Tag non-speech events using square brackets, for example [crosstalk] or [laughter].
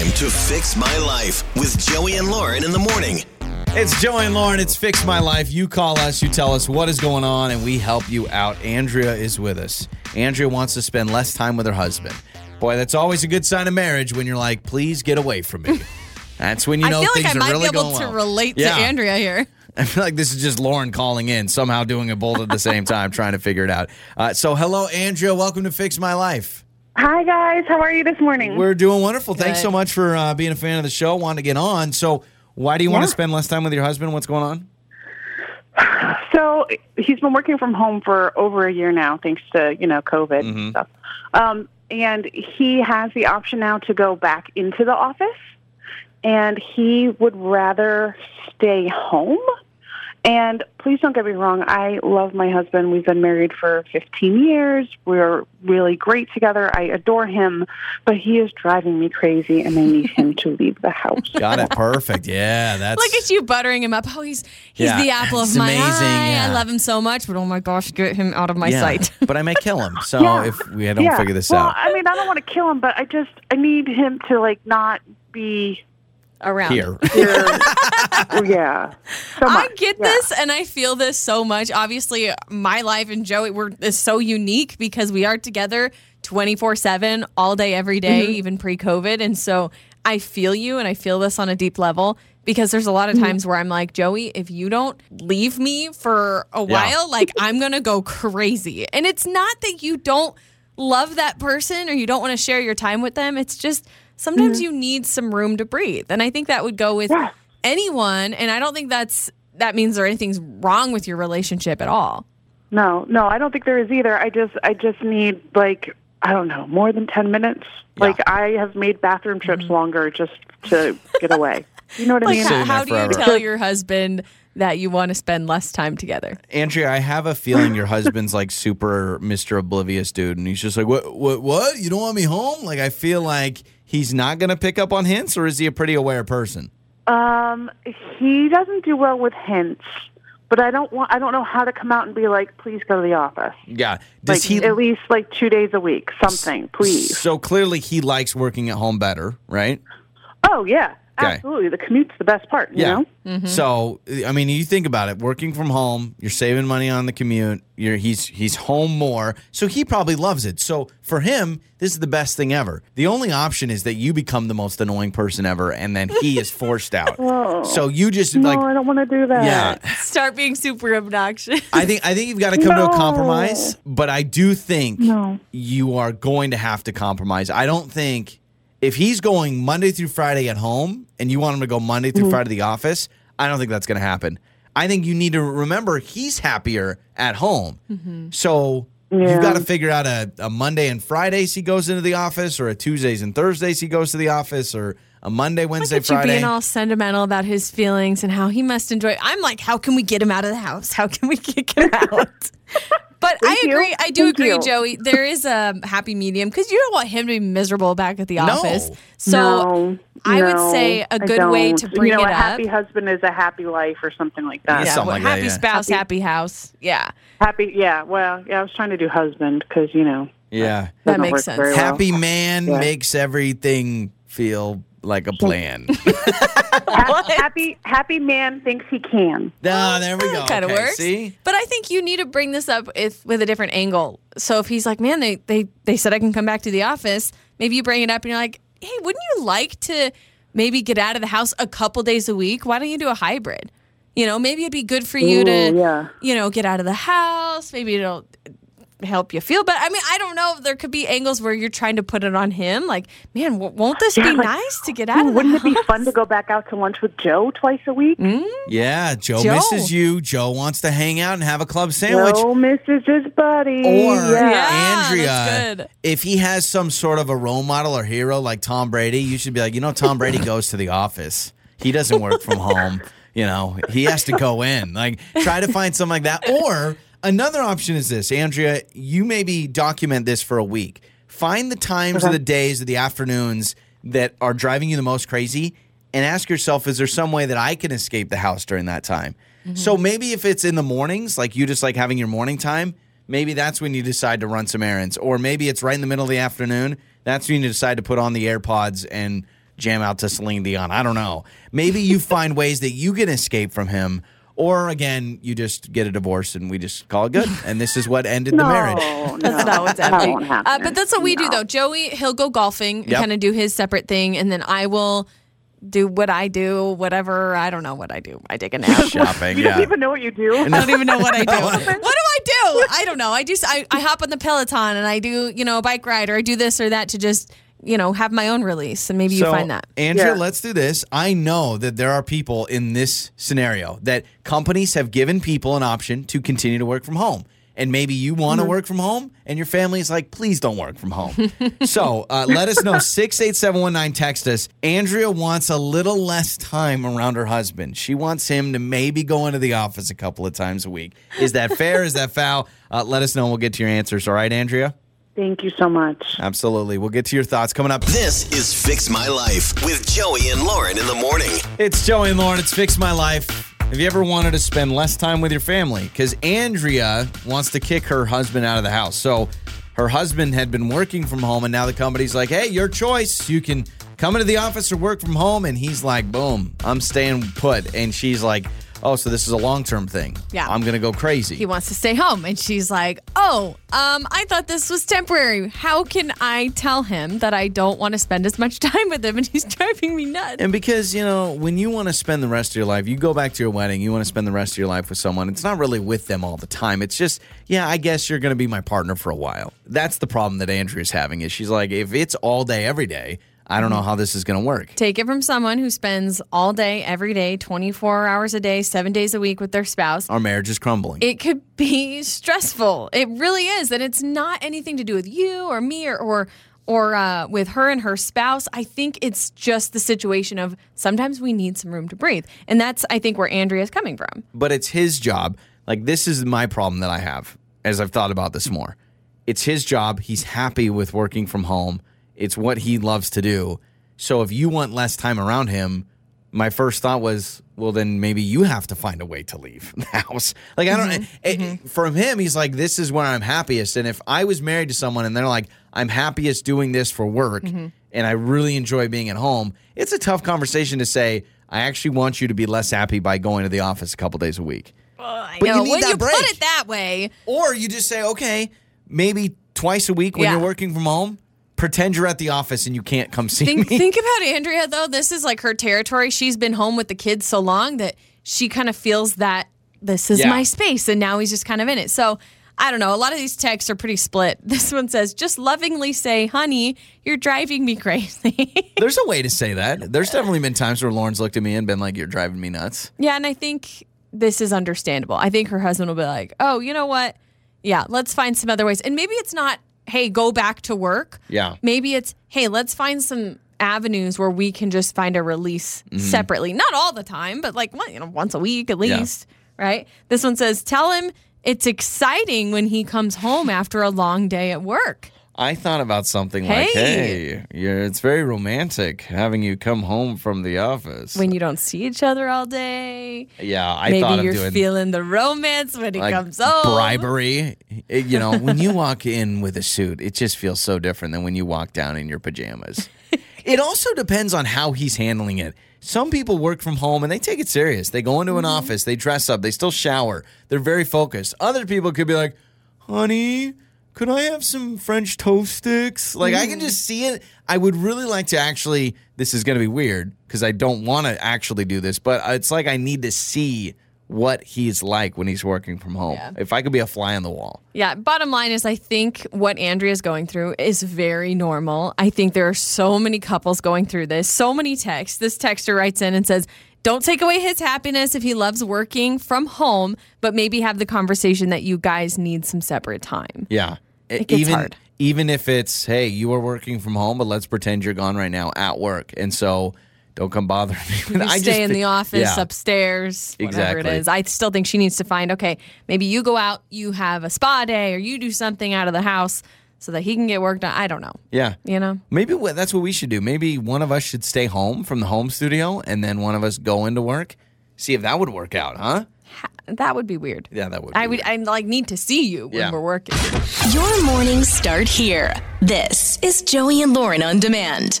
time to fix my life with Joey and Lauren in the morning. It's Joey and Lauren. It's Fix My Life. You call us, you tell us what is going on, and we help you out. Andrea is with us. Andrea wants to spend less time with her husband. Boy, that's always a good sign of marriage when you're like, please get away from me. That's when you know I feel things like I are might really be able to well. relate Yeah. to Andrea here. [laughs] I feel like this is just Lauren calling in, somehow doing it both at the same time, trying to figure it out. Uh, so, hello, Andrea. Welcome to Fix My Life. Hi guys, how are you this morning? We're doing wonderful. Thanks so much for uh, being a fan of the show. Wanted to get on. So, why do you want to spend less time with your husband? What's going on? [sighs] so he's been working from home for over a year now, thanks to you know COVID Mhm. and stuff. Um, and he has the option now to go back into the office, and he would rather stay home. And please don't get me wrong, I love my husband. We've been married for 15 years. We're really great together. I adore him, but he is driving me crazy, and I need him to leave the house. Got it. Perfect. Yeah, that's. Look at you buttering him up. Oh, he's he's Yeah, the apple of my amazing, eye. yeah. I love him so much, but oh my gosh, get him out of my yeah, sight. but I may kill him. So [laughs] Yeah. if we don't figure this well, out I mean, I don't want to kill him, but I just I need him to like not be Around here, here. [laughs] yeah. So I get Yeah. this and I feel this so much. Obviously, my life and Joey we're is so unique because we are together 24/7 all day every day, Mm-hmm. even pre-COVID. And so I feel you and I feel this on a deep level because there's a lot of Mm-hmm. times where I'm like, "Joey, if you don't leave me for a while, like I'm going to go crazy." And it's not that you don't love that person or you don't want to share your time with them. It's just sometimes you need some room to breathe. And I think that would go with Mm-hmm. Yeah. Anyone and I don't think that's that means there anything's wrong with your relationship at all. No, no, I don't think there is either. I just I just need like I don't know more than ten minutes. Yeah. Like I have made bathroom trips mm-hmm. longer just to get away. You know what I mean? How, how do you tell your husband that you want to spend less time together? Andrea, I have a feeling your husband's like super Mr. Oblivious dude, and he's just like, "What? What? What? You don't want me home?" Like, I feel like he's not gonna pick up on hints, or is he a pretty aware person? Um, he doesn't do well with hints, but I don't want I don't know how to come out and be like, please go to the office. Yeah. Does like he? at least like two days a week, something, please. So clearly, he likes working at home better, right? Oh yeah, Okay. absolutely. The commute's the best part. You know. Mm-hmm. So I mean, you think about it: working from home, you're saving money on the commute. You're he's he's home more, so he probably loves it. So for him, this is the best thing ever. The only option is that you become the most annoying person ever, and then he is forced out. [laughs] Oh. So you just No, like, I don't want to do that. yeah. Start being super obnoxious. I think I think you've got to come to a compromise, but I do think No. you are going to have to compromise. I don't think if he's going Monday through Friday at home and you want him to go Monday through mm-hmm. Friday to the office, I don't think that's going to happen. I think you need to remember he's happier at home. Mm-hmm. So you've got to figure out a, a Monday and Fridays he goes into the office, or a Tuesdays and Thursdays he goes to the office, or a Monday, Wednesday, Look at you Friday. being all sentimental about his feelings and how he must enjoy. I'm like, how can we get him out of the house? How can we [laughs] kick him out? But I Thank you. agree. I do Thank agree, you. Joey. There is a happy medium because you don't want him to be miserable back at the office. So no, I would say a good way don't. to bring you know, it a happy up. husband is a happy life or something like that. Yeah, yeah, something well, like that, happy yeah. spouse, Happy- happy house. Yeah, Happy, yeah. Well, yeah. I was trying to do husband because you know yeah. that doesn't makes sense. well. Happy man Yeah. makes everything feel like a plan. [laughs] Happy, happy man thinks he can. Ah, there we go. kind of Okay, works. See? But I think you need to bring this up if, with a different angle. So if he's like, man, they, they, they said I can come back to the office, maybe you bring it up and you're like, hey, wouldn't you like to maybe get out of the house a couple days a week? Why don't you do a hybrid? You know, maybe it'd be good for you to, yeah. you know, get out of the house. Maybe it'll help you feel But I mean, I don't know. There could be angles where you're trying to put it on him. Like, man, w- won't this Yeah, be like, nice to get out Ooh, of the wouldn't house? it be fun to go back out to lunch with Joe twice a week? Mm-hmm. Yeah, Joe, Joe. misses you. Joe wants to hang out and have a club sandwich. Joe misses his buddy. Or yeah. Yeah, Andrea, that's good. if he has some sort of a role model or hero like Tom Brady, you should be like, you know, Tom Brady [laughs] goes to the office. He doesn't work from home. You know, he has to go in. Like, try to find something like that. Or another option is this, Andrea. You maybe document this for a week. Find the times of the days or the afternoons that are driving you the most crazy, and ask yourself, is there some way that I can escape the house during that time? Mm-hmm. So maybe if it's in the mornings, like you just like having your morning time, maybe that's when you decide to run some errands. Or maybe it's right in the middle of the afternoon. That's when you decide to put on the AirPods and jam out to Celine Dion. I don't know. Maybe you [laughs] find ways that you can escape from him. Or again, you just get a divorce and we just call it good. And this is what ended the [laughs] no, marriage. no, [laughs] That's not what's that happening. won't Uh, but that's what we do, though. Joey, he'll go golfing and Yep. kind of do his separate thing, and then I will do what I do, whatever. I don't know what I do. I take a nap. [laughs] Shopping, You yeah. don't even know what you do. I don't even know what I do. what do I do? I don't know. I just I, I hop on the Peloton and I do you know a bike ride or I do this or that to just you know have my own release and maybe you find that. Andrea, Yeah. let's do this. I know that there are people in this scenario that companies have given people an option to continue to work from home. And maybe you want to Mm-hmm. work from home, and your family is like, please don't work from home. [laughs] so uh, let us know. [laughs] 68719, text us. Andrea wants a little less time around her husband. She wants him to maybe go into the office a couple of times a week. Is that fair? is that foul? Uh, let us know, and we'll get to your answers. All right, Andrea? Thank you so much. Absolutely. We'll get to your thoughts coming up. This is Fix My Life with Joey and Lauren in the morning. It's Joey and Lauren. It's Fix My Life. Have you ever wanted to spend less time with your family? Because Andrea wants to kick her husband out of the house. So her husband had been working from home, and now the company's like, hey, your choice. You can come into the office or work from home. And he's like, boom, I'm staying put. And she's like, oh, so this is a long term thing. Yeah. I'm going to go crazy. He wants to stay home and she's like, "Oh, um I thought this was temporary. How can I tell him that I don't want to spend as much [laughs] time with him and he's driving me nuts?" And because, you know, when you want to spend the rest of your life, you go back to your wedding, you want to spend the rest of your life with someone, it's not really with them all the time. It's just, yeah, I guess you're going to be my partner for a while. That's the problem that Andrea's having is she's like, if it's all day, every day, I don't know how this is going to work. Take it from someone who spends all day, every day, 24 hours a day, 7 days a week with their spouse. Our marriage is crumbling. it could be [laughs] stressful. It really is, and it's not anything to do with you or me or or, or uh, with her and her spouse. I think it's just the situation of sometimes we need some room to breathe, and that's I think where Andrea's coming from. but it's his job. Like this is my problem that I have as I've thought about this more. It's his job. He's happy with working from home. It's what he loves to do. So if you want less time around him, my first thought was, well, then maybe you have to find a way to leave [laughs] the house. Like I don't. Mm-hmm. Mm-hmm. it- from him, he's like, this is where I'm happiest. And if I was married to someone and they're like, I'm happiest doing this for work, mm-hmm. and I really enjoy being at home, it's a tough conversation to say. I actually want you to be less happy by going to the office a couple days a week. I But you need when that you break. put it that way. Or you just say, okay, maybe twice a week when Yeah. you're working from home, pretend you're at the office and you can't come see Think me. think about Andrea though. This is like her territory. She's been home with the kids so long that she kind of feels that this is Yeah. my space, and now he's just kind of in it. So. I don't know. A lot of these texts are pretty split. [laughs] This one says, just lovingly say, honey, you're driving me crazy. [laughs] There's a way to say that. There's definitely been times where Lauren's looked at me and been like, you're driving me nuts. Yeah, and I think this is understandable. I think her husband will be like, "Oh, you know what? Yeah, let's find some other ways." And maybe it's not, "Hey, go back to work." Yeah. Maybe it's, "Hey, let's find some avenues where we can just find a release mm-hmm. separately. Not all the time, but like, you know, once a week at Yeah. least, right?" This one says, "Tell him it's exciting when he comes home after a long day at work." I thought about something like, Hey. hey, you're, it's very romantic having you come home from the office. When you don't see each other all day, yeah, I maybe thought of you're feeling the romance when he like comes home. bribery. It- you know, when you walk in with a suit, it just feels so different than when you walk down in your pajamas. [laughs] it also depends on how he's handling it. Some people work from home and they take it serious. They go into an Mm-hmm. office, they dress up, they still shower. They're very focused. Other people could be like, "Honey, could I have some French toast sticks?" Like I can Mm. just see it. I would really like to actually this is going to be weird because I don't want to actually do this, but it's like I need to see what he's like when he's working from home. Yeah. If I could be a fly on the wall. Yeah, bottom line is I think what Andrea's going through is very normal. I think there are so many couples going through this, so many texts. This texter writes in and says, don't take away his happiness if he loves working from home, but maybe have the conversation that you guys need some separate time. Yeah. It even hard. even if it's hey, you are working from home, but let's pretend you're gone right now at work, and so don't come bother [laughs] me. You I just stay in the office, Yeah. upstairs, whatever Exactly. it is. I still think she needs to find, okay, maybe you go out, you have a spa day, or you do something out of the house so that he can get work done. I don't know. Yeah. You know? Maybe that's what we should do. Maybe one of us should stay home from the home studio, and then one of us go into work. See if that would work out, huh? That would be weird. Yeah, that would. I would weird. I like need to see you when Yeah. we're working. Your mornings start here. This is Joey and Lauren on demand.